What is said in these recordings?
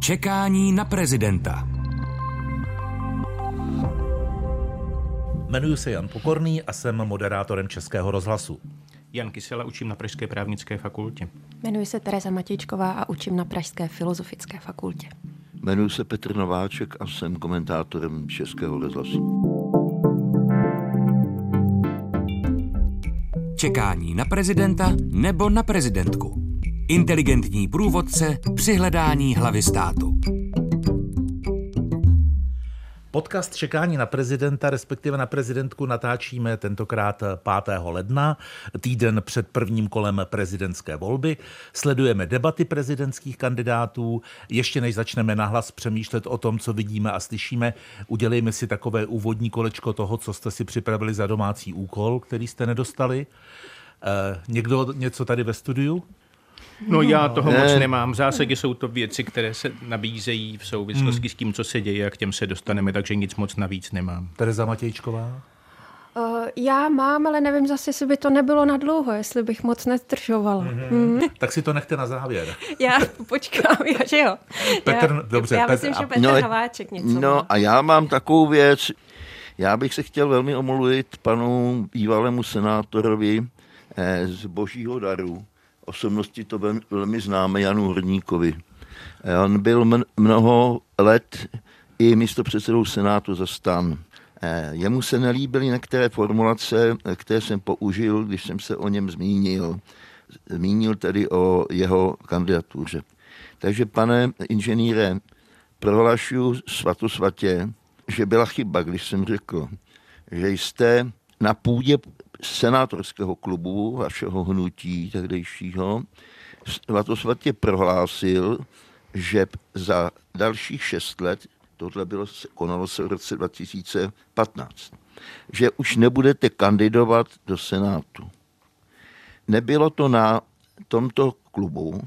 Čekání na prezidenta. Jmenuji se Jan Pokorný a jsem moderátorem Českého rozhlasu. Jan Kysela učím na Pražské právnické fakultě. Jmenuji se Tereza Matějčková a učím na Pražské filozofické fakultě. Jmenuji se Petr Nováček a jsem komentátorem Českého rozhlasu. Čekání na prezidenta nebo na prezidentku. Inteligentní průvodce při hledání hlavy státu. Podcast Čekání na prezidenta, respektive na prezidentku, natáčíme tentokrát 5. ledna, týden před prvním kolem prezidentské volby. Sledujeme debaty prezidentských kandidátů. Ještě než začneme nahlas přemýšlet o tom, co vidíme a slyšíme, udělejme si takové úvodní kolečko toho, co jste si připravili za domácí úkol, který jste nedostali. Eh, někdo něco tady ve studiu? No já toho ne. moc nemám. V zásadě jsou to věci, které se nabízejí v souvislosti hmm. s tím, co se děje a k těm se dostaneme, takže nic moc navíc nemám. Tereza Matějčková? Uh, já mám, ale nevím zase, jestli by to nebylo na dlouho, jestli bych moc nezdržovala. Mm-hmm. Mm. Tak si to nechte na závěr. já počkám, já, že jo. Petr, já, dobře. Já Petr, myslím, že Petr no, Haváček něco No má. a já mám takovou věc, já bych se chtěl velmi omluvit panu bývalému senátorovi eh, z Božího daru, osobnosti to velmi, velmi známe Janu Horníkovi. On byl mnoho let i místo předsedou Senátu za stan. Jemu se nelíbily některé formulace, které jsem použil, když jsem se o něm zmínil. Zmínil tedy o jeho kandidatuře. Takže, pane inženýre, prohlašuji svatosvatě, že byla chyba, když jsem řekl, že jste na půdě senátorského klubu vašeho hnutí tehdejšího svatosvatě prohlásil, že za dalších šest let, tohle bylo, konalo se v roce 2015, že už nebudete kandidovat do Senátu. Nebylo to na tomto klubu,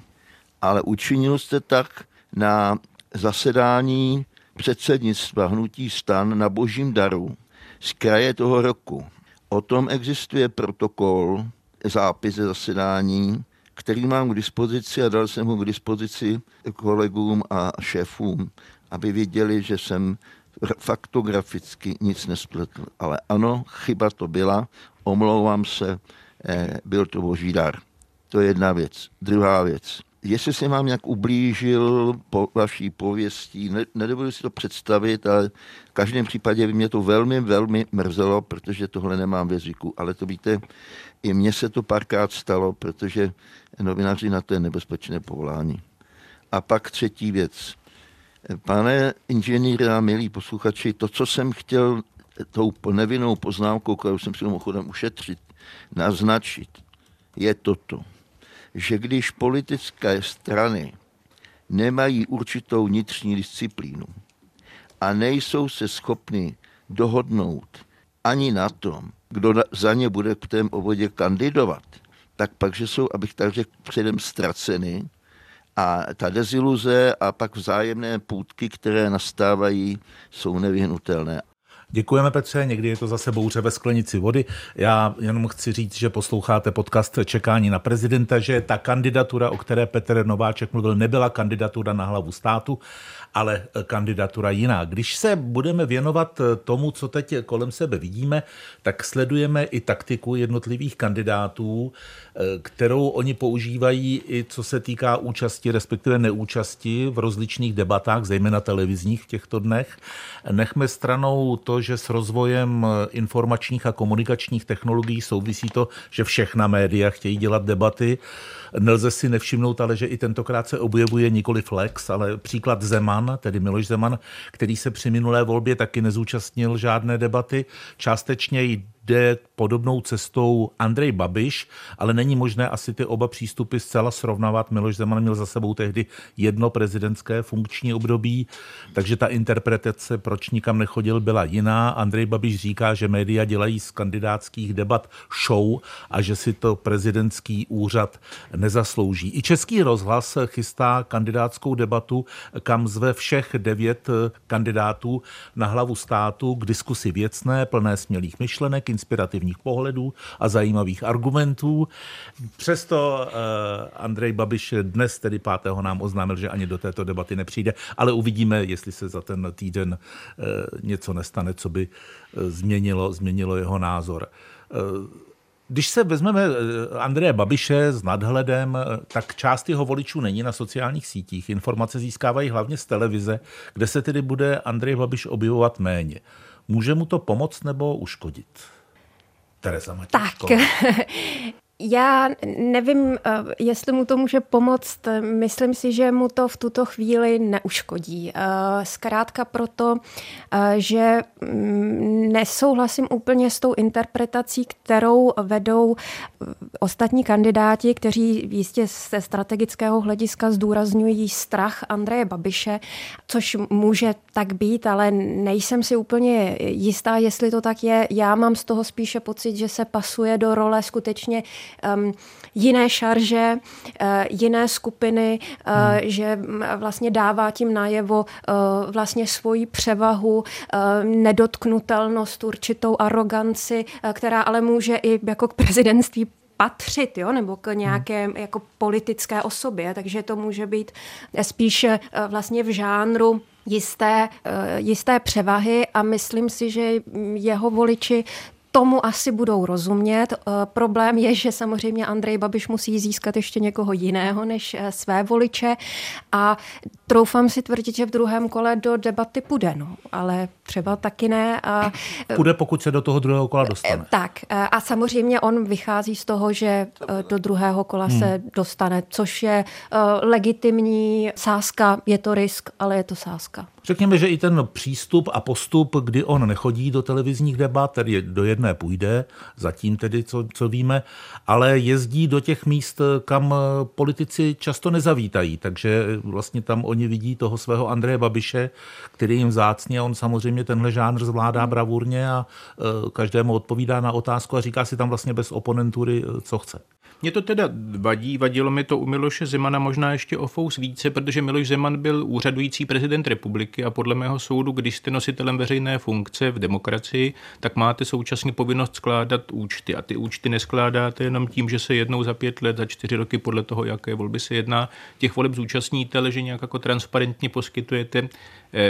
ale učinil jste tak na zasedání předsednictva hnutí stan na božím daru z kraje toho roku. O tom existuje protokol, zápis zasedání, který mám k dispozici a dal jsem ho k dispozici kolegům a šéfům, aby věděli, že jsem faktograficky nic nespletl. Ale ano, chyba to byla, omlouvám se, eh, byl to boží dar. To je jedna věc. Druhá věc. Jestli se vám nějak ublížil po vaší pověstí, ne, nedovedu si to představit, ale v každém případě by mě to velmi, velmi mrzelo, protože tohle nemám ve zvyku. Ale to víte, i mně se to párkrát stalo, protože novináři na to je nebezpečné povolání. A pak třetí věc. Pane inženýre a milí posluchači, to, co jsem chtěl tou nevinnou poznámkou, kterou jsem si mimochodem ušetřit, naznačit, je toto že když politické strany nemají určitou vnitřní disciplínu a nejsou se schopni dohodnout ani na tom, kdo za ně bude v tém obvodě kandidovat, tak pak, že jsou, abych tak řekl, předem ztraceny a ta deziluze a pak vzájemné půdky, které nastávají, jsou nevyhnutelné. Děkujeme Petře, někdy je to zase bouře ve sklenici vody. Já jenom chci říct, že posloucháte podcast Čekání na prezidenta, že ta kandidatura, o které Petr Nováček mluvil, nebyla kandidatura na hlavu státu, ale kandidatura jiná. Když se budeme věnovat tomu, co teď kolem sebe vidíme, tak sledujeme i taktiku jednotlivých kandidátů, kterou oni používají i co se týká účasti, respektive neúčasti v rozličných debatách, zejména televizních v těchto dnech. Nechme stranou to, že s rozvojem informačních a komunikačních technologií souvisí to, že všechna média chtějí dělat debaty. Nelze si nevšimnout, ale že i tentokrát se objevuje nikoli flex, ale příklad Zeman, tedy Miloš Zeman, který se při minulé volbě taky nezúčastnil žádné debaty. Částečně jde podobnou cestou Andrej Babiš, ale není možné asi ty oba přístupy zcela srovnávat. Miloš Zeman měl za sebou tehdy jedno prezidentské funkční období, takže ta interpretace, proč nikam nechodil, byla jiná. Andrej Babiš říká, že média dělají z kandidátských debat show a že si to prezidentský úřad nezaslouží. I Český rozhlas chystá kandidátskou debatu, kam zve všech devět kandidátů na hlavu státu k diskusi věcné, plné smělých myšlenek, inspirativních pohledů a zajímavých argumentů. Přesto Andrej Babiš dnes, tedy 5. nám oznámil, že ani do této debaty nepřijde, ale uvidíme, jestli se za ten týden něco nestane, co by změnilo, změnilo jeho názor. Když se vezmeme eh, Andreje Babiše s nadhledem, eh, tak část jeho voličů není na sociálních sítích. Informace získávají hlavně z televize, kde se tedy bude Andrej Babiš objevovat méně. Může mu to pomoct nebo uškodit? Teresa. Tak, Já nevím, eh, jestli mu to může pomoct. Myslím si, že mu to v tuto chvíli neuškodí. Eh, zkrátka proto, eh, že mm, nesouhlasím úplně s tou interpretací, kterou vedou ostatní kandidáti, kteří jistě ze strategického hlediska zdůrazňují strach Andreje Babiše, což může tak být, ale nejsem si úplně jistá, jestli to tak je. Já mám z toho spíše pocit, že se pasuje do role skutečně um, jiné šarže, uh, jiné skupiny, uh, hmm. že vlastně dává tím najevo uh, vlastně svoji převahu, uh, nedotknutelnost, určitou aroganci, uh, která ale může i jako k prezidentství patřit, jo, nebo k nějaké hmm. jako politické osobě, takže to může být spíš vlastně v žánru jisté, jisté převahy a myslím si, že jeho voliči tomu asi budou rozumět. Eh, problém je, že samozřejmě Andrej Babiš musí získat ještě někoho jiného než eh, své voliče a troufám si tvrdit, že v druhém kole do debaty půjde, no, ale třeba taky ne. A, půjde, pokud se do toho druhého kola dostane. Tak a samozřejmě on vychází z toho, že do druhého kola hmm. se dostane, což je legitimní sázka, je to risk, ale je to sázka. Řekněme, že i ten přístup a postup, kdy on nechodí do televizních debat, tedy do jedné půjde, zatím tedy, co, co víme, ale jezdí do těch míst, kam politici často nezavítají, takže vlastně tam oni vidí toho svého Andreje Babiše, který jim vzácně, on samozřejmě tenhle žánr zvládá bravurně a e, každému odpovídá na otázku a říká si tam vlastně bez oponentury, e, co chce. Mně to teda vadí, vadilo mi to u Miloše Zemana možná ještě o fous více, protože Miloš Zeman byl úřadující prezident republiky a podle mého soudu, když jste nositelem veřejné funkce v demokracii, tak máte současně povinnost skládat účty. A ty účty neskládáte jenom tím, že se jednou za pět let, za čtyři roky podle toho, jaké volby se jedná, těch voleb zúčastníte, ale že nějak jako transparentně poskytujete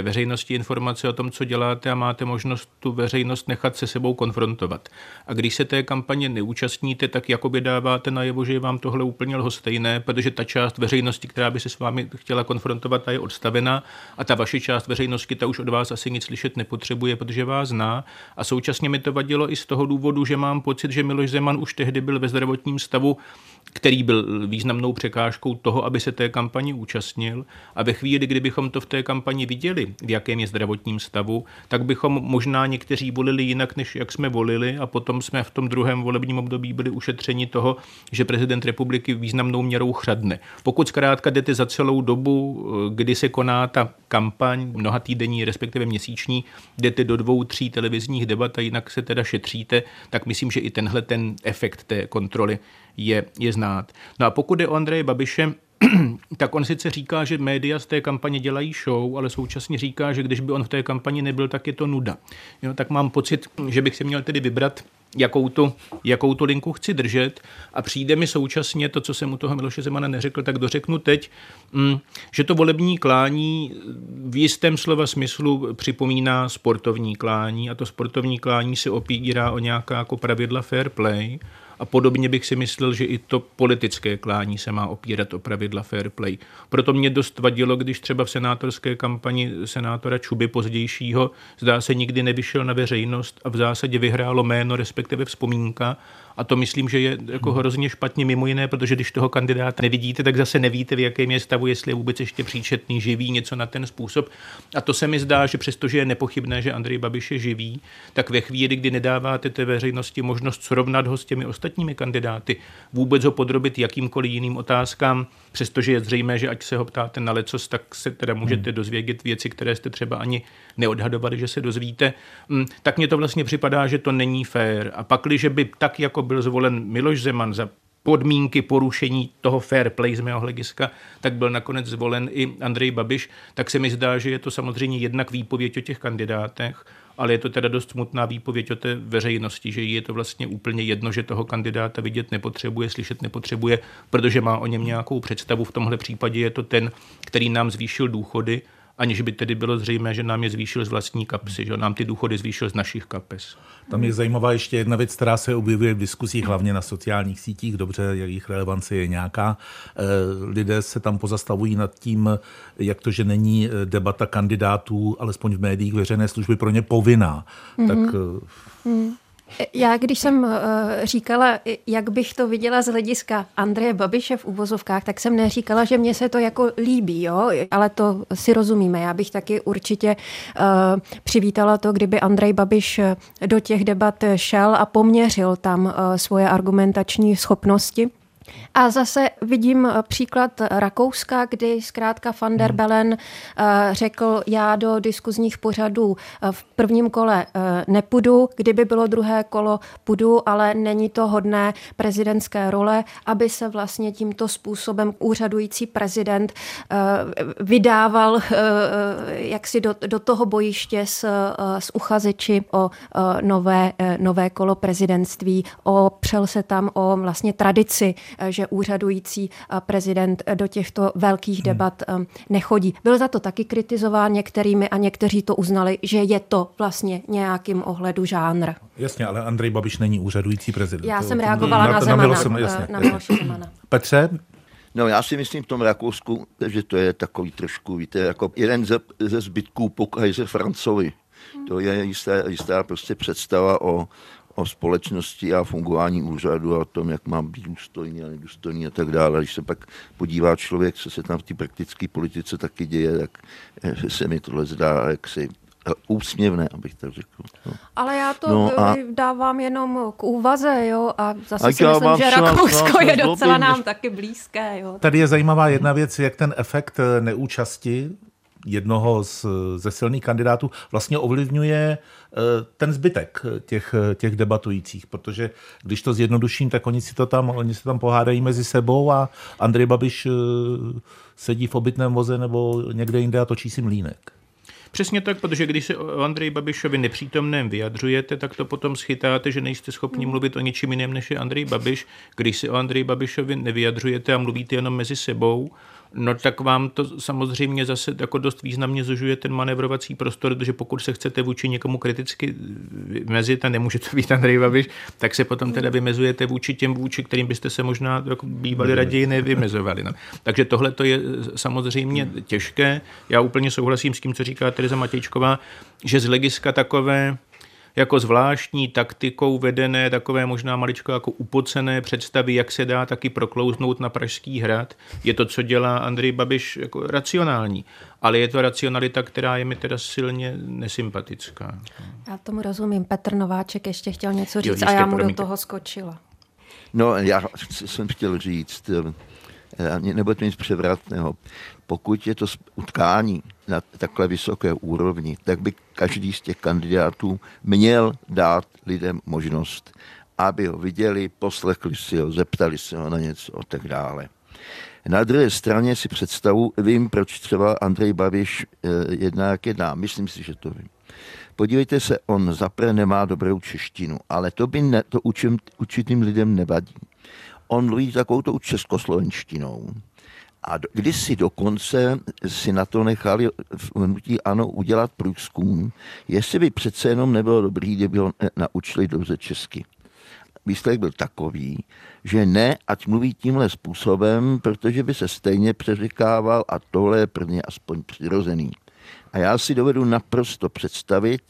veřejnosti informace o tom, co děláte a máte možnost tu veřejnost nechat se sebou konfrontovat. A když se té kampaně neúčastníte, tak jakoby dáváte najevo, že je vám tohle úplně lhostejné, protože ta část veřejnosti, která by se s vámi chtěla konfrontovat, ta je odstavena a ta vaše část veřejnosti, ta už od vás asi nic slyšet nepotřebuje, protože vás zná. A současně mi to vadilo i z toho důvodu, že mám pocit, že Miloš Zeman už tehdy byl ve zdravotním stavu, který byl významnou překážkou toho, aby se té kampani účastnil. A ve chvíli, kdybychom to v té kampani viděli, v jakém je zdravotním stavu, tak bychom možná někteří volili jinak, než jak jsme volili a potom jsme v tom druhém volebním období byli ušetřeni toho, že prezident republiky významnou měrou chřadne. Pokud zkrátka jdete za celou dobu, kdy se koná ta kampaň, mnoha týdenní, respektive měsíční, jdete do dvou, tří televizních debat a jinak se teda šetříte, tak myslím, že i tenhle ten efekt té kontroly je, je znát. No a pokud je o Andreje Babiše, tak on sice říká, že média z té kampaně dělají show, ale současně říká, že když by on v té kampani nebyl, tak je to nuda. Jo, tak mám pocit, že bych si měl tedy vybrat jakou tu, jakou tu linku chci držet. A přijde mi současně to, co jsem u toho Miloše Zemana neřekl, tak dořeknu teď, mm, že to volební klání v jistém slova smyslu připomíná sportovní klání. A to sportovní klání se opírá o nějaká jako pravidla fair play a podobně bych si myslel, že i to politické klání se má opírat o pravidla fair play. Proto mě dost vadilo, když třeba v senátorské kampani senátora Čuby pozdějšího zdá se nikdy nevyšel na veřejnost a v zásadě vyhrálo jméno, respektive vzpomínka a to myslím, že je jako hmm. hrozně špatně mimo jiné, protože když toho kandidáta nevidíte, tak zase nevíte, v jakém je stavu, jestli je vůbec ještě příčetný, živý, něco na ten způsob. A to se mi zdá, že přestože je nepochybné, že Andrej Babiš je živý, tak ve chvíli, kdy nedáváte té veřejnosti možnost srovnat ho s těmi ostatními kandidáty, vůbec ho podrobit jakýmkoliv jiným otázkám, přestože je zřejmé, že ať se ho ptáte na lecos, tak se teda můžete hmm. dozvědět věci, které jste třeba ani neodhadovali, že se dozvíte, mm, tak mně to vlastně připadá, že to není fér. A pak, když by tak, jako byl zvolen Miloš Zeman za podmínky porušení toho fair play z mého hlediska, tak byl nakonec zvolen i Andrej Babiš, tak se mi zdá, že je to samozřejmě jednak výpověď o těch kandidátech, ale je to teda dost smutná výpověď o té veřejnosti, že je to vlastně úplně jedno, že toho kandidáta vidět nepotřebuje, slyšet nepotřebuje, protože má o něm nějakou představu. V tomhle případě je to ten, který nám zvýšil důchody, aniž by tedy bylo zřejmé, že nám je zvýšil z vlastní kapsy, že nám ty důchody zvýšil z našich kapes. Tam je zajímavá ještě jedna věc, která se objevuje v diskusích, hlavně na sociálních sítích. Dobře, jejich relevance je nějaká. Eh, lidé se tam pozastavují nad tím, jak to, že není debata kandidátů, alespoň v médiích veřejné služby, pro ně povinná. Mm-hmm. Tak mm. Já, když jsem eh, říkala, jak bych to viděla z hlediska Andreje Babiše v uvozovkách, tak jsem neříkala, že mně se to jako líbí, jo? ale to si rozumíme. Já bych taky určitě uh, přivítala to, kdyby Andrej Babiš do těch debat šel a poměřil tam uh, svoje argumentační schopnosti. A zase vidím eh, příklad Rakouska, kdy zkrátka van der hmm. Bellen eh, řekl, já do diskuzních pořadů eh, v prvním kole nepůjdu, kdyby bylo druhé kolo, půjdu, ale není to hodné prezidentské role, aby se vlastně tímto způsobem úřadující prezident vydával jaksi do, do toho bojiště s, s uchazeči o nové, nové kolo prezidentství, opřel se tam o vlastně tradici že úřadující eh, prezident do těchto velkých hmm. debat eh, nechodí. Byl za to taky kritizován některými a někteří to uznali, že je to vlastně nějakým ohledu žánr. Jasně, ale Andrej Babiš není úřadující prezident. Já jsem reagovala na, na Zemana. Jsem, jasně, na jasně. Zemana. Petře, No já si myslím v tom Rakousku, že to je takový trošku, víte, jako jeden ze, ze zbytků Pokajze Francovi. To je jistá, jistá prostě představa o, o společnosti a fungování úřadu a o tom, jak mám být důstojný a nedůstojný a tak dále. Když se pak podívá člověk, co se tam v té praktické politice taky děje, tak eh, se mi tohle zdá jaksi eh, úsměvné, abych tak řekl. No. Ale já to no a... dávám jenom k úvaze, jo, a zase a si myslím, že Rakousko je docela nám taky blízké, jo. Tady je zajímavá jedna věc, jak ten efekt eh, neúčasti jednoho z, ze silných kandidátů vlastně ovlivňuje eh, ten zbytek těch, těch debatujících, protože když to zjednoduším, tak oni si to tam, oni se tam pohádají mezi sebou a Andrej Babiš eh, sedí v obytném voze nebo někde jinde a točí si mlínek. Přesně tak, protože když se o Andreji Babišovi nepřítomném vyjadřujete, tak to potom schytáte, že nejste schopni mluvit o ničím jiném než je Andrej Babiš. Když se o Andreji Babišovi nevyjadřujete a mluvíte jenom mezi sebou, no tak vám to samozřejmě zase jako dost významně zužuje ten manevrovací prostor, protože pokud se chcete vůči někomu kriticky vymezit a nemůže to být Andrej Babiš, tak se potom teda vymezujete vůči těm, vůči kterým byste se možná jako bývali raději nevymezovali. No. Takže tohle to je samozřejmě těžké. Já úplně souhlasím s tím, co říká Tereza Matějčková, že z hlediska takové jako zvláštní taktikou vedené takové možná maličko jako upocené představy, jak se dá taky proklouznout na Pražský hrad. Je to, co dělá Andrej Babiš jako racionální, ale je to racionalita, která je mi teda silně nesympatická. Já tomu rozumím. Petr Nováček ještě chtěl něco říct jo, a já mu do toho skočila. No, já jsem chtěl říct, eh, nebo to nic převratného. Pokud je to utkání na takhle vysoké úrovni, tak by každý z těch kandidátů měl dát lidem možnost, aby ho viděli, poslechli si ho, zeptali se ho na něco a tak dále. Na druhé straně si představu, vím, proč třeba Andrej Babiš eh, jedná, jak jedná. Myslím si, že to vím. Podívejte se, on zapre nemá dobrou češtinu, ale to by ne, to učím, lidem nevadí. On mluví takovou to českoslovenštinou a kdysi dokonce si na to nechali v hnutí ano udělat průzkum, jestli by přece jenom nebylo dobrý, kdyby ho naučili dobře česky. Výsledek byl takový, že ne, ať mluví tímhle způsobem, protože by se stejně přeřekával a tohle je pro ně aspoň přirozený. A já si dovedu naprosto představit,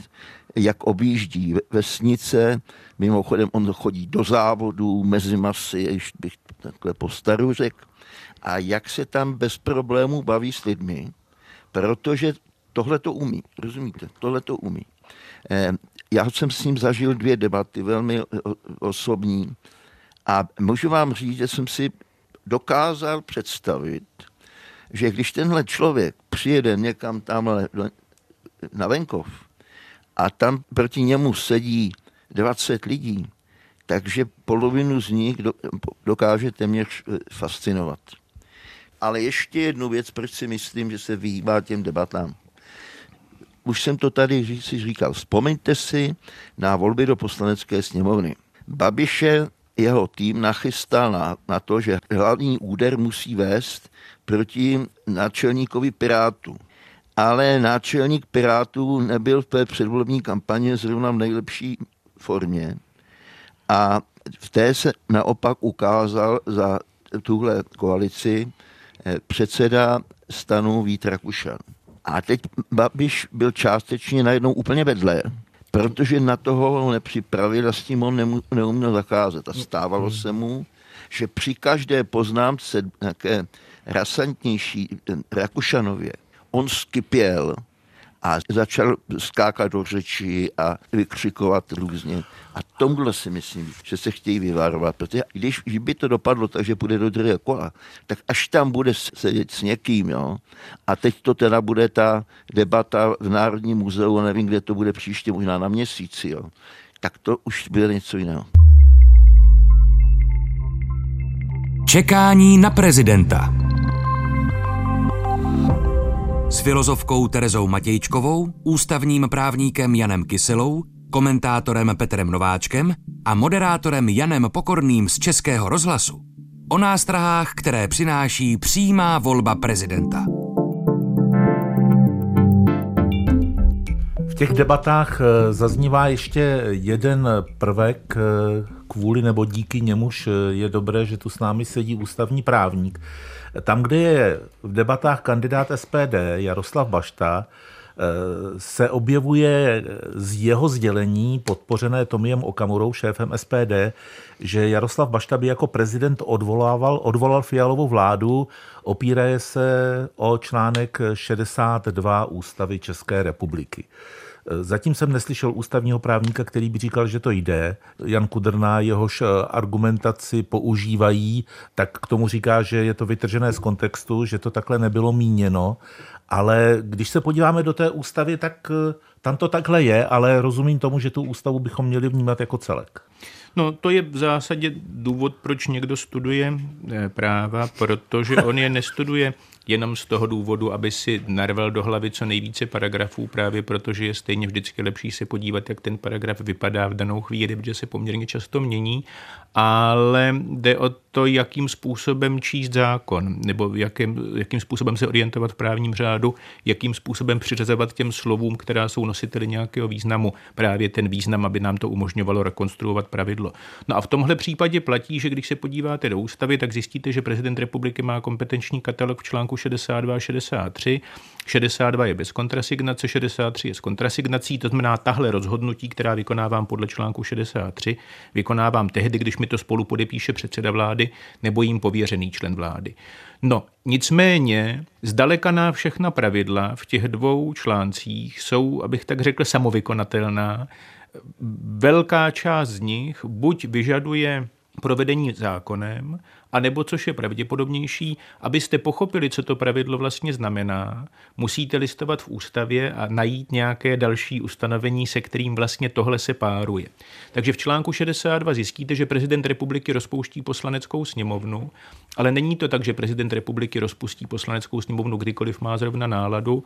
jak objíždí vesnice, mimochodem on chodí do závodů, mezi masy, ještě bych takhle po staru řekl, a jak se tam bez problémů baví s lidmi, protože tohle to umí, rozumíte, tohle to umí. Eh, já jsem s ním zažil dvě debaty, velmi osobní, a můžu vám říct, že jsem si dokázal představit, že když tenhle člověk přijede někam tamhle na venkov a tam proti němu sedí 20 lidí, takže polovinu z nich dokáže téměř eh, fascinovat. Ale ještě jednu věc, proč si myslím, že se vyhýbá těm debatám. už jsem to tady si říkal, vzpomeňte si na volby do poslanecké sněmovny. Babiše jeho tým nachystal na, na to, že hlavní úder musí vést proti náčelníkovi Pirátů. Ale náčelník Pirátů nebyl v té předvolební kampani zrovna v nejlepší formě. A v té se naopak ukázal za tuhle koalici eh, předseda stanu Vít Rakušan. A teď Babiš byl částečně najednou úplně vedle, protože na toho ho nepřipravil a s tím on neuměl zakázat. A stávalo se mu, že při každé poznámce nějaké rasantnější Rakušanově on skypěl a začal skákat do řeči a vykřikovat různě. A tomhle si myslím, že se chtějí vyvarovat, protože když by to dopadlo tak, že půjde do druhého kola, tak až tam bude sedět s někým, jo, a teď to teda bude ta debata v Národním muzeu, nevím, kde to bude příště, možná na měsíci, jo, tak to už bude něco jiného. Čekání na prezidenta s filozofkou Terezou Matějčkovou, ústavním právníkem Janem Kyselou, komentátorem Petrem Nováčkem a moderátorem Janem Pokorným z Českého rozhlasu o nástrahách, které přináší přímá volba prezidenta. V těch debatách eh, zaznívá ještě jeden prvek, eh, kvůli nebo díky němuž eh, je dobré, že tu s námi sedí ústavní právník. Tam, kde je v debatách kandidát SPD Jaroslav Bašta, eh, se objevuje z jeho sdělení, podpořené Tomiem Okamurou, šéfem SPD, že Jaroslav Bašta by jako prezident odvolával, odvolal fialovou vládu, opíraje se o článek 62 ústavy České republiky. Zatím jsem neslyšel ústavního právníka, který by říkal, že to jde. Jan Kudrná jehož eh, argumentaci používají, tak k tomu říká, že je to vytržené z kontextu, že to takhle nebylo míněno. Ale když se podíváme do té ústavy, tak eh, tam to takhle je, ale rozumím tomu, že tu ústavu bychom měli vnímat jako celek. No to je v zásadě důvod, proč někdo studuje eh, práva, protože on je nestuduje jenom z toho důvodu, aby si narval do hlavy co nejvíce paragrafů, právě protože je stejně vždycky lepší se podívat, jak ten paragraf vypadá v danou chvíli, protože se poměrně často mění, ale jde o to, jakým způsobem číst zákon, nebo jakým, jakým způsobem se orientovat v právním řádu, jakým způsobem přiřazovat těm slovům, která jsou nositeli nějakého významu, právě ten význam, aby nám to umožňovalo rekonstruovat pravidlo. No a v tomhle případě platí, že když se podíváte do ústavy, tak zjistíte, že prezident republiky má kompetenční katalog v článku 62 a 63. 62 je bez kontrasignace, 63 je s kontrasignací, to znamená tahle rozhodnutí, která vykonávám podle článku 63, vykonávám tehdy, když mi to spolu podepíše předseda vlády nebo jim pověřený člen vlády. No, nicméně, zdaleka na všechna pravidla v těch dvou článcích jsou, abych tak řekl, samovykonatelná. Velká část z nich buď vyžaduje provedení zákonem, a nebo, což je pravděpodobnější, abyste pochopili, co to pravidlo vlastně znamená, musíte listovat v ústavě a najít nějaké další ustanovení, se kterým vlastně tohle se páruje. Takže v článku 62 zjistíte, že prezident republiky rozpouští poslaneckou sněmovnu, ale není to tak, že prezident republiky rozpustí poslaneckou sněmovnu kdykoliv má zrovna náladu,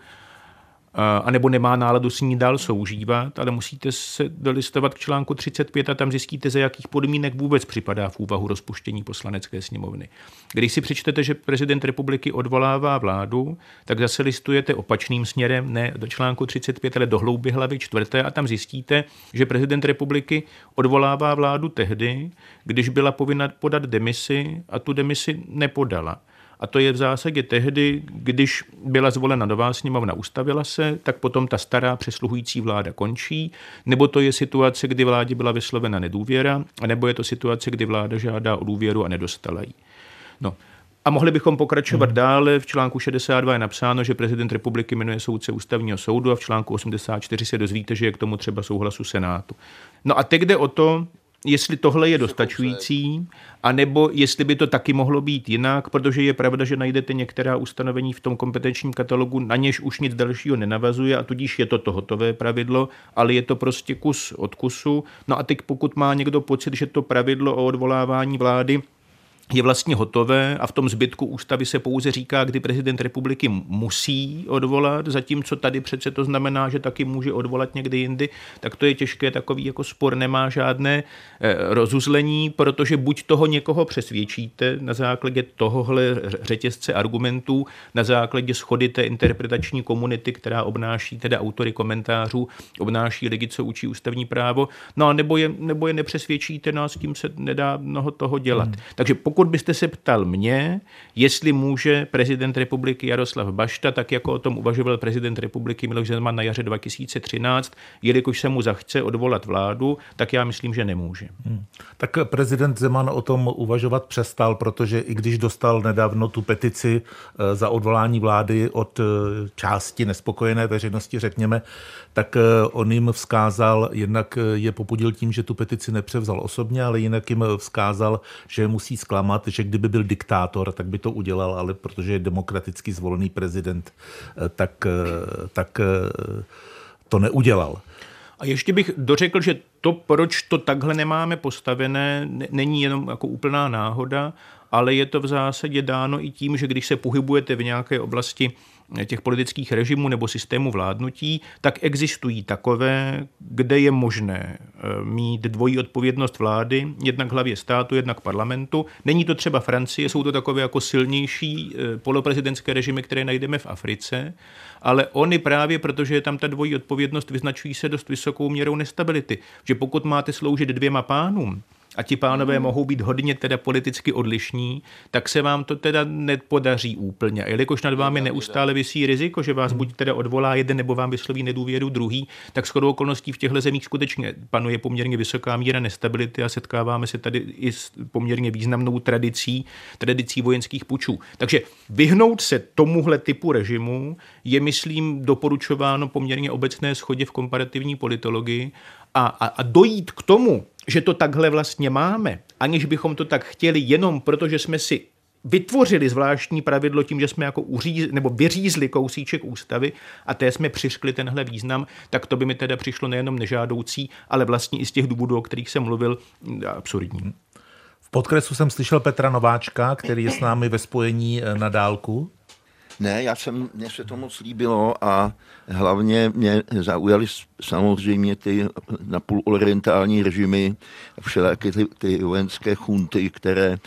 anebo nemá náladu s ní dál soužívat, ale musíte se dolistovat k článku 35 a tam zjistíte, za jakých podmínek vůbec připadá v úvahu rozpuštění poslanecké sněmovny. Když si přečtete, že prezident republiky odvolává vládu, tak zase listujete opačným směrem, ne do článku 35, ale do hlouby hlavy čtvrté a tam zjistíte, že prezident republiky odvolává vládu tehdy, když byla povinna podat demisi a tu demisi nepodala. A to je v zásadě tehdy, když byla zvolena nová sněmovna, ustavila se, tak potom ta stará přesluhující vláda končí, nebo to je situace, kdy vládě byla vyslovena nedůvěra, nebo je to situace, kdy vláda žádá o důvěru a nedostala ji. No, a mohli bychom pokračovat hmm. dále. V článku 62 je napsáno, že prezident republiky jmenuje soudce ústavního soudu a v článku 84 se dozvíte, že je k tomu třeba souhlasu Senátu. No a teď jde o to, jestli tohle je dostačující, anebo jestli by to taky mohlo být jinak, protože je pravda, že najdete některá ustanovení v tom kompetenčním katalogu, na něž už nic dalšího nenavazuje a tudíž je to to hotové pravidlo, ale je to prostě kus od kusu. No a teď pokud má někdo pocit, že to pravidlo o odvolávání vlády je vlastně hotové a v tom zbytku ústavy se pouze říká, kdy prezident republiky musí odvolat, zatímco tady přece to znamená, že taky může odvolat někdy jindy, tak to je těžké, takový jako spor nemá žádné eh, rozuzlení, protože buď toho někoho přesvědčíte na základě tohohle řetězce argumentů, na základě schody té interpretační komunity, která obnáší teda autory komentářů, obnáší lidi, co učí ústavní právo, no a nebo je, nebo je nepřesvědčíte, no a s tím se nedá mnoho toho dělat. Hmm. Takže pokud pokud byste se ptal mě, jestli může prezident republiky Jaroslav Bašta, tak jako o tom uvažoval prezident republiky Miloš Zeman na jaře 2013, jelikož se mu zachce odvolat vládu, tak já myslím, že nemůže. Hmm. Tak prezident Zeman o tom uvažovat přestal, protože i když dostal nedávno tu petici eh, za odvolání vlády od eh, části nespokojené veřejnosti, řekněme, tak eh, on jim vzkázal, jednak je popudil tím, že tu petici nepřevzal osobně, ale jinak jim vzkázal, že musí zklamat, že kdyby byl diktátor, tak by to udělal, ale protože je demokraticky zvolený prezident, eh, tak, eh, tak to neudělal. A ještě bych dořekl, že to, proč to takhle nemáme postavené, není jenom jako úplná náhoda, ale je to v zásadě dáno i tím, že když se pohybujete v nějaké oblasti těch politických režimů nebo systému vládnutí, tak existují takové, kde je možné eh, mít dvojí odpovědnost vlády, jednak hlavě státu, jednak parlamentu. Není to třeba Francie, jsou to takové jako silnější eh, poloprezidentské režimy, které najdeme v Africe, ale oni právě, protože je tam ta dvojí odpovědnost, vyznačují se dost vysokou měrou nestability. Že pokud máte sloužit dvěma pánům, a ti pánové mohou být hodně teda politicky odlišní, tak se vám to teda nepodaří úplně. A jelikož nad vámi neustále vysí riziko, že vás buď teda odvolá jeden nebo vám vysloví nedůvěru druhý, tak shodou okolností v těchto zemích skutečně panuje poměrně vysoká míra nestability a setkáváme se tady i s poměrně významnou tradicí, tradicí vojenských pučů. Takže vyhnout se tomuhle typu režimu je, myslím, doporučováno poměrně obecné schodě v komparativní politologii a, a, a dojít k tomu, že to takhle vlastně máme, aniž bychom to tak chtěli jenom proto, že jsme si vytvořili zvláštní pravidlo tím, že jsme jako uříz, nebo vyřízli kousíček ústavy a té jsme přiškli tenhle význam, tak to by mi teda přišlo nejenom nežádoucí, ale vlastně i z těch důvodů, o kterých jsem mluvil, absurdní. V podkresu jsem slyšel Petra Nováčka, který je s námi ve spojení eh, na dálku. Ne, já jsem, mně se to moc líbilo a hlavně mě zaujaly samozřejmě ty napůl orientální režimy, všelijaké ty, ty vojenské chunty, které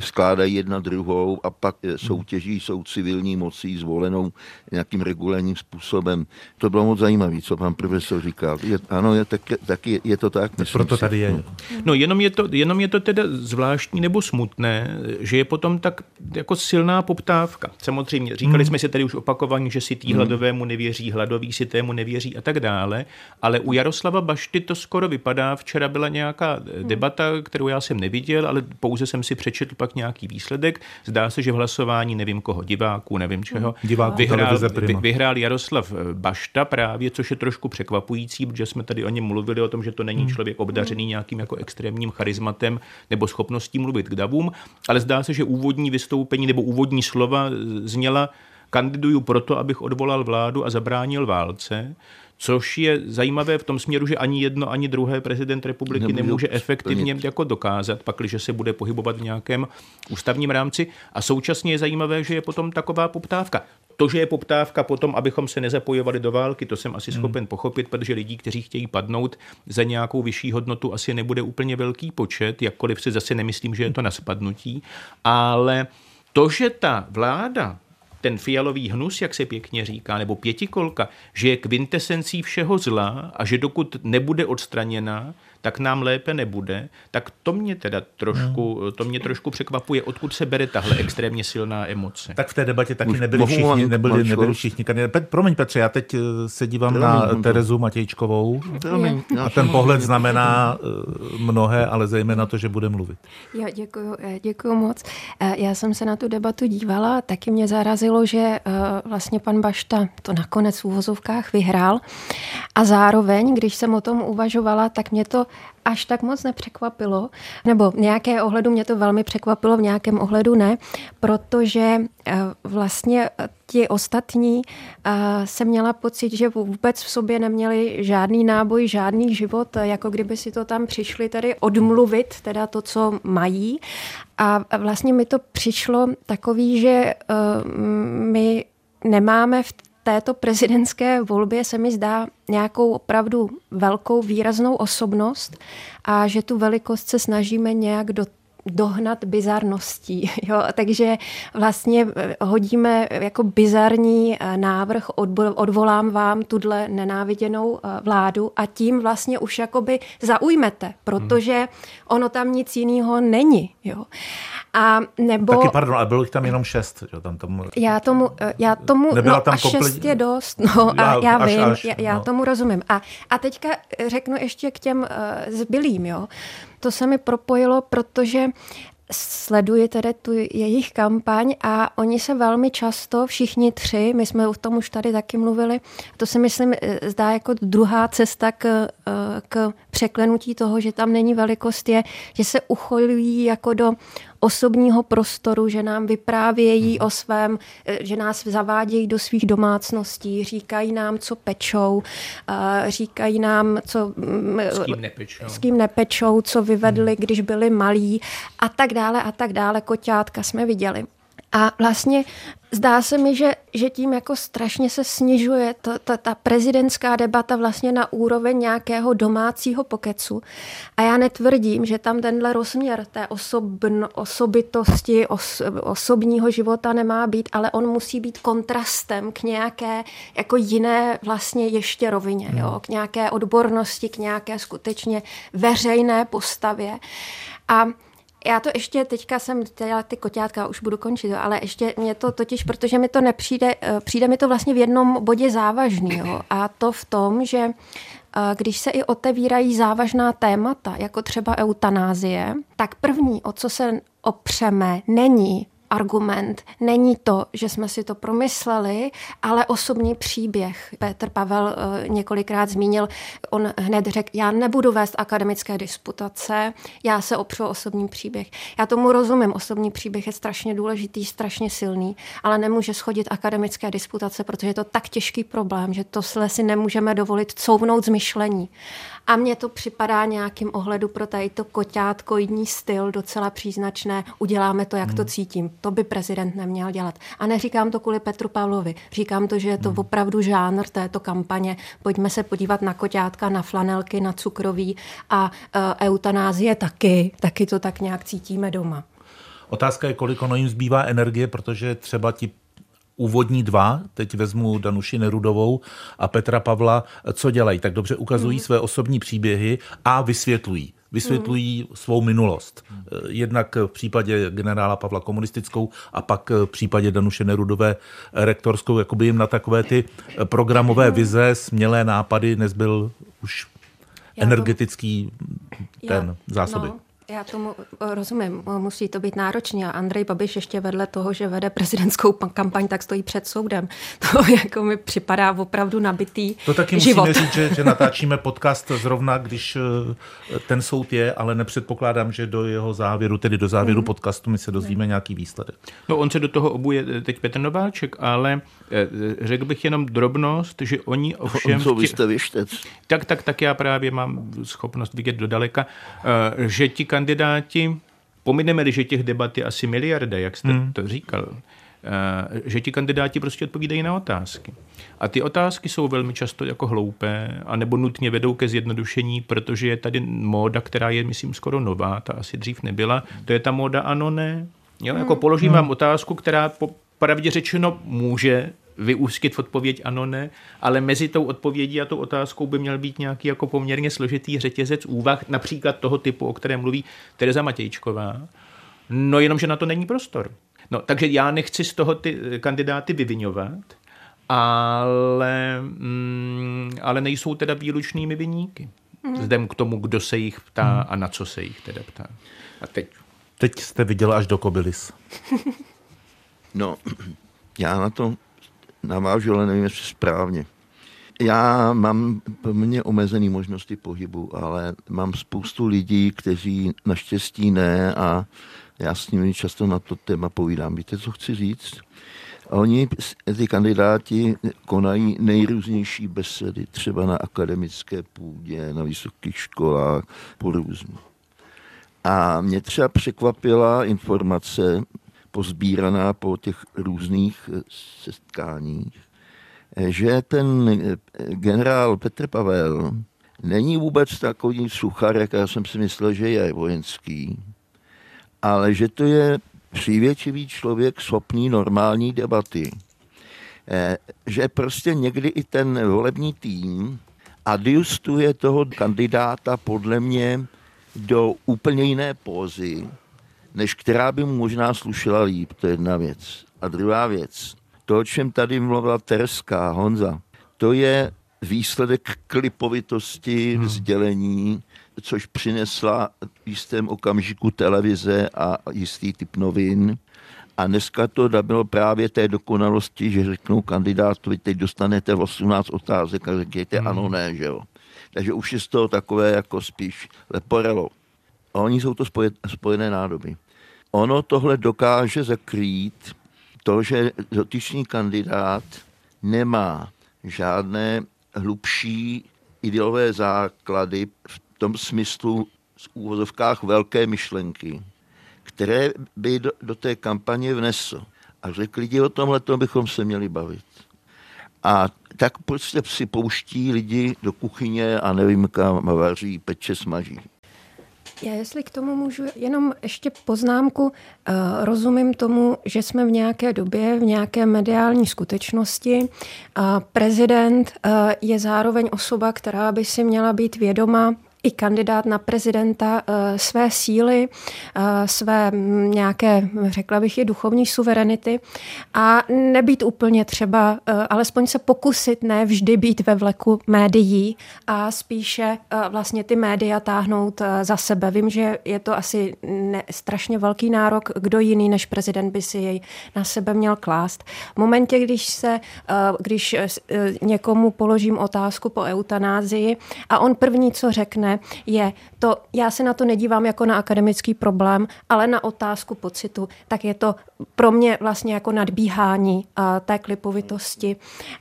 skládají jedna druhou a pak soutěží jsou civilní mocí zvolenou nějakým regulárním způsobem. To bylo moc zajímavé, co pan profesor říkal. Je, ano, je, tak, tak je, je to tak. Proto si. tady je. No jenom je, to, jenom je to teda zvláštní nebo smutné, že je potom tak jako silná poptávka. Samozřejmě, říkali hmm. jsme si tady už opakovaně, že si tý hladovému nevěří, hladový si tému nevěří a tak dále, ale u Jaroslava Bašty to skoro vypadá. Včera byla nějaká debata, kterou já jsem neviděl, ale pouze jsem si přečetl pak nějaký výsledek. Zdá se, že v hlasování nevím koho, diváků, nevím čeho, Diváků vyhrál, vy, vyhrál Jaroslav Bašta právě, což je trošku překvapující, protože jsme tady o něm mluvili, o tom, že to není hmm. člověk obdařený nějakým jako extrémním charizmatem nebo schopností mluvit k davům, ale zdá se, že úvodní vystoupení nebo úvodní slova zněla kandiduju proto, abych odvolal vládu a zabránil válce, což je zajímavé v tom směru, že ani jedno, ani druhé prezident republiky nemůže efektivně jako dokázat, pakliže se bude pohybovat v nějakém ústavním rámci. A současně je zajímavé, že je potom taková poptávka. To, že je poptávka potom, abychom se nezapojovali do války, to jsem asi hmm. schopen pochopit, protože lidí, kteří chtějí padnout za nějakou vyšší hodnotu, asi nebude úplně velký počet, jakkoliv si zase nemyslím, že je to na spadnutí, ale to, že ta vláda ten fialový hnus, jak se pěkně říká, nebo pětikolka, že je kvintesencí všeho zla a že dokud nebude odstraněna, tak nám lépe nebude, tak to mě teda trošku, hmm. to mě trošku překvapuje, odkud se bere tahle extrémně silná emoce. Tak v té debatě taky nebyli všichni, nebyli, nebyli všichni kandidáti. Promiň Petře, já teď eh, se dívám Promiň, na Terezu Matějčkovou Promiň, a ten pohled znamená eh, mnohé, ale zejména to, že bude mluvit. Jo, děkuju, eh, děkuju moc. Já jsem se na tu debatu dívala, taky mě zarazilo, že vlastně pan Bašta to nakonec v úvozovkách vyhrál a zároveň, když jsem o tom uvažovala, tak mě to až tak moc nepřekvapilo, nebo v nějaké ohledu mě to velmi překvapilo, v nějakém ohledu ne, protože eh, vlastně ti ostatní se měla pocit, že vůbec v sobě neměli žádný náboj, žádný život, jako kdyby si to tam přišli tady odmluvit, teda to, co mají. A vlastně mi to přišlo takový, že eh, my nemáme v této prezidentské volbě se mi zdá nějakou opravdu velkou výraznou osobnost a že tu velikost se snažíme nějak do dohnat bizarností. Jo? Takže vlastně eh, hodíme jako bizarní eh, návrh, odvolám vám tuhle nenáviděnou eh, vládu a tím vlastně už jakoby zaujmete, protože ono tam nic jiného není. Jo? A nebo... Taky pardon, ale bylo jich tam jenom šest. Jo, tam tomu... Já tomu, já tomu Nebyla no tam a komplet... šest je dost, no já, a já až, vím, až, já, já no. tomu rozumím. A, a teďka řeknu ještě k těm uh, zbylým, jo. To se mi propojilo, protože sleduji tedy tu jejich kampaň a oni se velmi často, všichni tři, my jsme o tom už tady taky mluvili, to se myslím zdá jako druhá cesta k, eh, k překlenutí toho, že tam není velikost, je, že se ucholují jako do osobního prostoru, že nám vyprávějí mhm. o svém, eh, že nás zavádějí do svých domácností, říkají nám, co pečou, říkají nám, co, mm, s kým nepečou, s kým nepečou co vyvedli, hmm. když byli malí a tak dále a tak dále. Koťátka jsme viděli. A vlastně zdá se mi, že, že tím jako strašně se snižuje to, ta, ta prezidentská debata vlastně na úroveň nějakého domácího pokecu. A já netvrdím, že tam tenhle rozměr té osobn, osobitosti, os, osobního života nemá být, ale on musí být kontrastem k nějaké jako jiné vlastně ještě rovině, jo? k nějaké odbornosti, k nějaké skutečně veřejné postavě. A já to ještě teďka jsem, teda ty koťátka už budu končit, ale ještě mě to totiž, protože mi to nepřijde, eh, přijde mi to vlastně v jednom bodě závažný. Jo, a to v tom, že eh, když se i otevírají závažná témata, jako třeba eutanázie, tak první, o co se opřeme, není argument není to, že jsme si to promysleli, ale osobní příběh. Petr Pavel eh, několikrát zmínil, on hned řekl, já nebudu vést akademické disputace, já se opřu o osobní příběh. Já tomu rozumím, osobní příběh je strašně důležitý, strašně silný, ale nemůže schodit akademické disputace, protože je to tak těžký problém, že to si nemůžeme dovolit couvnout z myšlení. A mně to připadá nějakým ohledu pro tady to koťátkoidní styl docela příznačné. Uděláme to, jak hmm. to cítím. To by prezident neměl dělat. A neříkám to kvůli Petru Pavlovi. Říkám to, že je to hmm. opravdu žánr této kampaně. Pojďme se podívat na koťátka, na flanelky, na cukroví a uh, eutanázie taky. Taky to tak nějak cítíme doma. Otázka je, kolik ono jim zbývá energie, protože třeba ti úvodní dva, teď vezmu Danuši Nerudovou a Petra Pavla, co dělají? Tak dobře ukazují mm. své osobní příběhy a vysvětlují vysvětlují mm. svou minulost. Jednak v případě generála Pavla komunistickou a pak v případě Danuše Nerudové rektorskou, jakoby jim na takové ty programové vize, smělé nápady nezbyl už energetický ten zásoby. No. Já tomu eh, rozumím, musí to být náročné. A Andrej Babiš ještě vedle toho, že vede prezidentskou kampaň, tak stojí před soudem. To jako mi připadá opravdu nabitý To taky život. musíme říct, že, že natáčíme podcast zrovna, když eh, ten soud je, ale nepředpokládám, že do jeho závěru, tedy do závěru mm. podcastu, my se dozvíme mm. nějaký výsledek. No on se do toho obuje teď Petr Nováček, ale eh, řekl bych jenom drobnost, že oni ovšem... On, vy jste vyštec. Tak, tak, tak já právě mám schopnost vidět do daleka, že ti kandidáti, pomineme že těch debat je asi miliarda, jak jste hmm. to říkal, eh, že ti kandidáti prostě odpovídají na otázky. A ty otázky jsou velmi často jako hloupé, anebo nutně vedou ke zjednodušení, protože je tady móda, která je, myslím, skoro nová, ta asi dřív nebyla. To je ta móda ano, ne. Jo, jako hmm. položím hmm. vám otázku, která po pravdě řečeno může vyústit v odpověď ano, ne, ale mezi tou odpovědí a tou otázkou by měl být nějaký jako poměrně složitý řetězec úvah, například toho typu, o kterém mluví Tereza Matějčková. No jenomže na to není prostor. No, takže já nechci z toho ty kandidáty vyvinovat, ale, mm, ale nejsou teda výlučnými vyníky. Mm. Zdem k tomu, kdo se jich ptá mm. a na co se jich teda ptá. A teď. Teď jste viděl až do Kobylis. no, já na to navážu, ale nevím, jestli správně. Já mám poměrně omezené možnosti pohybu, ale mám spoustu lidí, kteří naštěstí ne a já s nimi často na to téma povídám. Víte, co chci říct? Oni, ty kandidáti, konají nejrůznější besedy, třeba na akademické půdě, na vysokých školách, po různu. A mě třeba překvapila informace pozbíraná po těch různých setkáních, že ten generál Petr Pavel není vůbec takový suchar, jak já jsem si myslel, že je vojenský, ale že to je přívětivý člověk schopný normální debaty. Eh, že prostě někdy i ten volební tým adjustuje toho kandidáta podle mě do úplně jiné pózy, než která by mu možná slušela líp, to je jedna věc. A druhá věc, to, o čem tady mluvila Terská Honza, to je výsledek klipovitosti hmm. vzdělení, což přinesla v jistém okamžiku televize a jistý typ novin. A dneska to bylo právě té dokonalosti, že řeknou kandidátovi, teď dostanete 18 otázek a řekněte hmm. ano, ne, že jo. Takže už je z toho takové jako spíš leporelo. A oni jsou to spojené nádoby. Ono tohle dokáže zakrýt to, že dotyčný kandidát nemá žádné hlubší ideové základy v tom smyslu z úvozovkách velké myšlenky, které by do, do té kampaně vnesl. A řekl lidi, o tomhle bychom se měli bavit. A tak prostě si pouští lidi do kuchyně a nevím kam vaří, peče, smaží. Já jestli k tomu můžu jenom ještě poznámku, eh, rozumím tomu, že jsme v nějaké době, v nějaké mediální skutečnosti. Prezident eh, je zároveň osoba, která by si měla být vědoma i kandidát na prezidenta eh, své síly, eh, své mm, nějaké, řekla bych, i duchovní suverenity a nebýt úplně třeba, eh, alespoň se pokusit ne vždy být ve vleku médií a spíše vlastně ty média táhnout za sebe. Vím, že je to asi ne, strašně velký nárok, kdo jiný než prezident by si jej na sebe měl klást. V momentě, když se, když někomu položím otázku po eutanázii a on první, co řekne, je to, já se na to nedívám jako na akademický problém, ale na otázku pocitu, tak je to pro mě vlastně jako nadbíhání uh, té klipovitosti.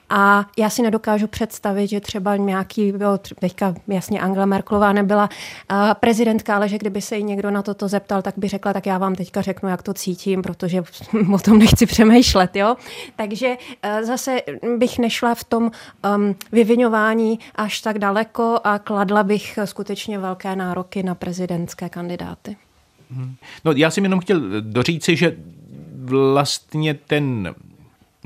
A já si nedokážu představit, že třeba nějaký, byl teďka jasně Angela Merklová nebyla prezidentka, ale že kdyby se jí někdo na toto zeptal, tak by řekla, tak já vám teďka řeknu, jak to cítím, protože o tom nechci přemýšlet. Jo? Takže uh, zase bych nešla v tom um, vyvinování až tak daleko a kladla bych skutečně velké nároky na prezidentské kandidáty. No, já jsem jenom chtěl doříci, že vlastně ten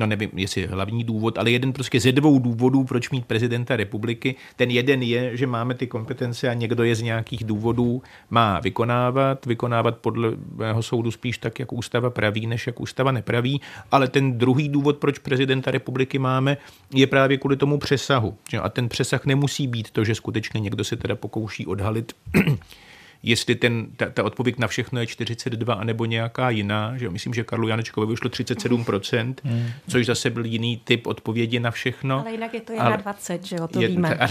no nevím, jestli hlavní důvod, ale jeden prostě ze dvou důvodů, proč mít prezidenta republiky. Ten jeden je, že máme ty kompetence a někdo je z nějakých důvodů má vykonávat, vykonávat podle mého soudu spíš tak, jak ústava praví, než jak ústava nepraví. Ale ten druhý důvod, proč prezidenta republiky máme, je právě kvůli tomu přesahu. A ten přesah nemusí být to, že skutečně někdo se teda pokouší odhalit jestli ten, ta, ta odpověď na všechno je 42 anebo nějaká jiná. Že myslím, že Karlu Janečkovi vyšlo 37%, hmm. což zase byl jiný typ odpovědi na všechno. Ale jinak je to 21, že jo, to je, víme.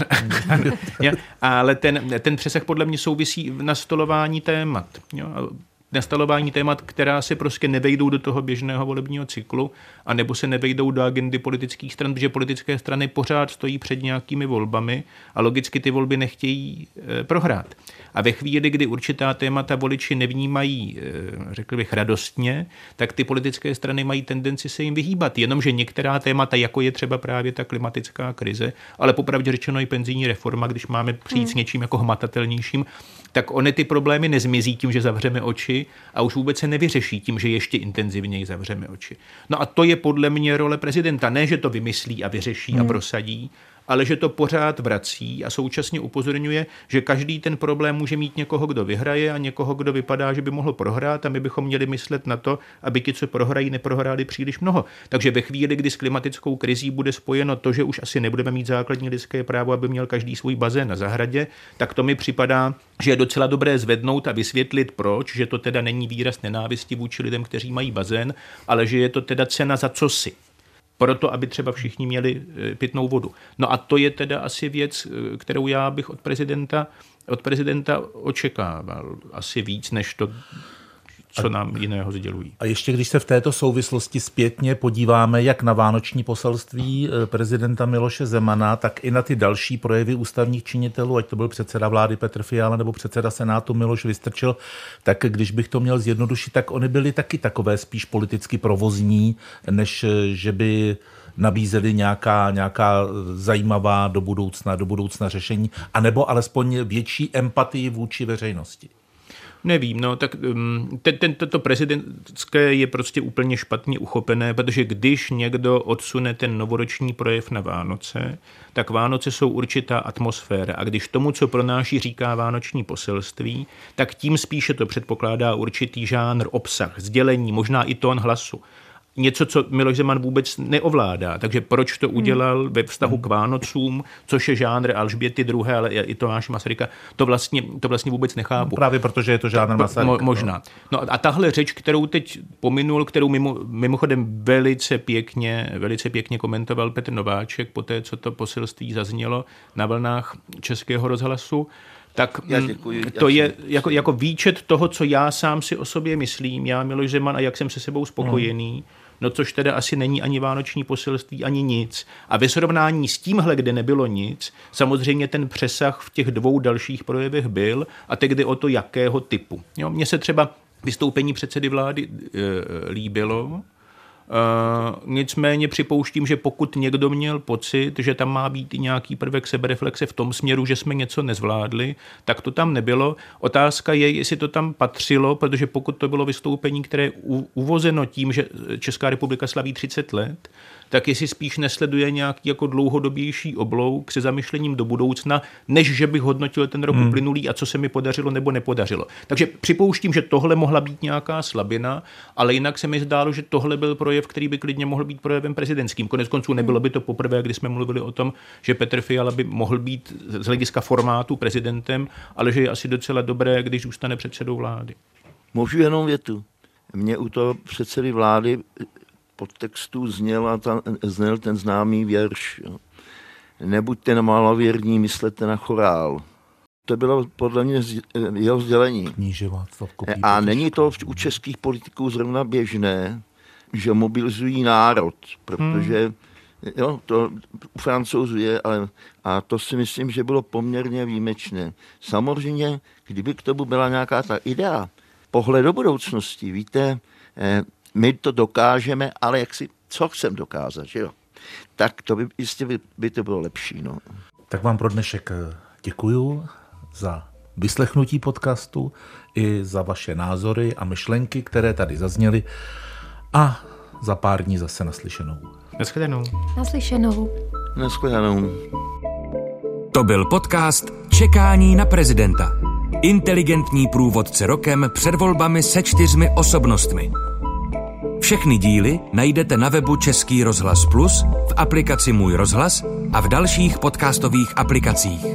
A, ale ten, ten přesah podle mě souvisí v nastolování témat. Jo? Nastalování témat, která se prostě nevejdou do toho běžného volebního cyklu, a nebo se nevejdou do agendy politických stran, protože politické strany pořád stojí před nějakými volbami a logicky ty volby nechtějí e, prohrát. A ve chvíli, kdy určitá témata voliči nevnímají, e, řekl bych, radostně, tak ty politické strany mají tendenci se jim vyhýbat. Jenomže některá témata, jako je třeba právě ta klimatická krize, ale popravdě řečeno i penzijní reforma, když máme přijít hmm. s něčím jako hmatatelnějším, tak ony ty problémy nezmizí tím, že zavřeme oči a už vůbec se nevyřeší tím, že ještě intenzivněji zavřeme oči. No a to je podle mě role prezidenta. Ne, že to vymyslí a vyřeší hmm. a prosadí, ale že to pořád vrací a současně upozorňuje, že každý ten problém může mít někoho, kdo vyhraje a někoho, kdo vypadá, že by mohl prohrát a my bychom měli myslet na to, aby ti, co prohrají, neprohráli příliš mnoho. Takže ve chvíli, kdy s klimatickou krizí bude spojeno to, že už asi nebudeme mít základní lidské právo, aby měl každý svůj bazén na zahradě, tak to mi připadá, že je docela dobré zvednout a vysvětlit, proč, že to teda není výraz nenávisti vůči lidem, kteří mají bazén, ale že je to teda cena za co si proto, aby třeba všichni měli eh, pitnou vodu. No a to je teda asi věc, eh, kterou já bych od prezidenta, od prezidenta očekával. Asi víc, než to, co nám jiného sdělují. A ještě když se v této souvislosti zpětně podíváme jak na vánoční poselství eh, prezidenta Miloše Zemana, tak i na ty další projevy ústavních činitelů, ať to byl předseda vlády Petr Fiala nebo předseda Senátu Miloš Vystrčil, tak když bych to měl zjednodušit, tak oni byli taky takové spíš politicky provozní, než eh, že by nabízeli nějaká, nějaká zajímavá do budoucna, do budoucna řešení, anebo alespoň větší empatii vůči veřejnosti. Nevím, no tak um, ten, ten, toto prezidentské je prostě úplně špatně uchopené, protože když někdo odsune ten novoroční projev na Vánoce, tak Vánoce jsou určitá atmosféra. A když tomu, co pronáší, říká vánoční poselství, tak tím spíše to předpokládá určitý žánr, obsah, sdělení, možná i tón hlasu něco, co Miloš Zeman vůbec neovládá. Takže proč to udělal ve vztahu k Vánocům, což je žánr Alžběty II., ale i Tomáš Masaryka, to vlastně, to vlastně vůbec nechápu. Právě protože je to žánr Masaryka. Mo, možná. No a tahle řeč, kterou teď pominul, kterou mimo, mimochodem velice pěkně, velice pěkně komentoval Petr Nováček po té, co to poselství zaznělo na vlnách Českého rozhlasu, tak já mm, děkuji, to já je jako, jako výčet toho, co já sám si o sobě myslím, já Miloš Zeman a jak jsem se sebou spokojený, hmm no což teda asi není ani vánoční poselství, ani nic. A ve srovnání s tímhle, kde nebylo nic, samozřejmě ten přesah v těch dvou dalších projevech byl a teď jde o to, jakého typu. Jo, mně se třeba vystoupení předsedy vlády e, líbilo, nicméně připouštím, že pokud někdo měl pocit, že tam má být i nějaký prvek sebereflexe v tom směru, že jsme něco nezvládli, tak to tam nebylo. Otázka je, jestli to tam patřilo, protože pokud to bylo vystoupení, které je uvozeno tím, že Česká republika slaví 30 let, tak jestli spíš nesleduje nějaký jako dlouhodobější oblouk se zamyšlením do budoucna, než že bych hodnotil ten rok hmm. uplynulý a co se mi podařilo nebo nepodařilo. Takže připouštím, že tohle mohla být nějaká slabina, ale jinak se mi zdálo, že tohle byl projev, který by klidně mohl být projevem prezidentským. Konec konců nebylo by to poprvé, kdy jsme mluvili o tom, že Petr Fiala by mohl být z hlediska formátu prezidentem, ale že je asi docela dobré, když zůstane předsedou vlády. Můžu jenom větu. Mě u toho předsedy vlády podtextu zněl, ta, zněl ten známý věrš. Jo. Nebuďte na malověrní, myslete na chorál. To bylo podle mě jeho sdělení. A není to u českých politiků zrovna běžné, že mobilizují národ, protože hmm. jo, to u francouzů je, ale a to si myslím, že bylo poměrně výjimečné. Samozřejmě, kdyby k tomu byla nějaká ta idea, pohled do budoucnosti, víte, eh, my to dokážeme, ale jak si, co chcem dokázat, že jo? Tak to by jistě by, by to bylo lepší. No. Tak vám pro dnešek eh, děkuju za vyslechnutí podcastu i za vaše názory a myšlenky, které tady zazněly a za pár dní zase naslyšenou. Naschledanou. Naslyšenou. Naschledanou. To byl podcast Čekání na prezidenta. Inteligentní průvodce rokem před volbami se čtyřmi osobnostmi. Všechny díly najdete na webu Český rozhlas Plus, v aplikaci Můj rozhlas a v dalších podcastových aplikacích.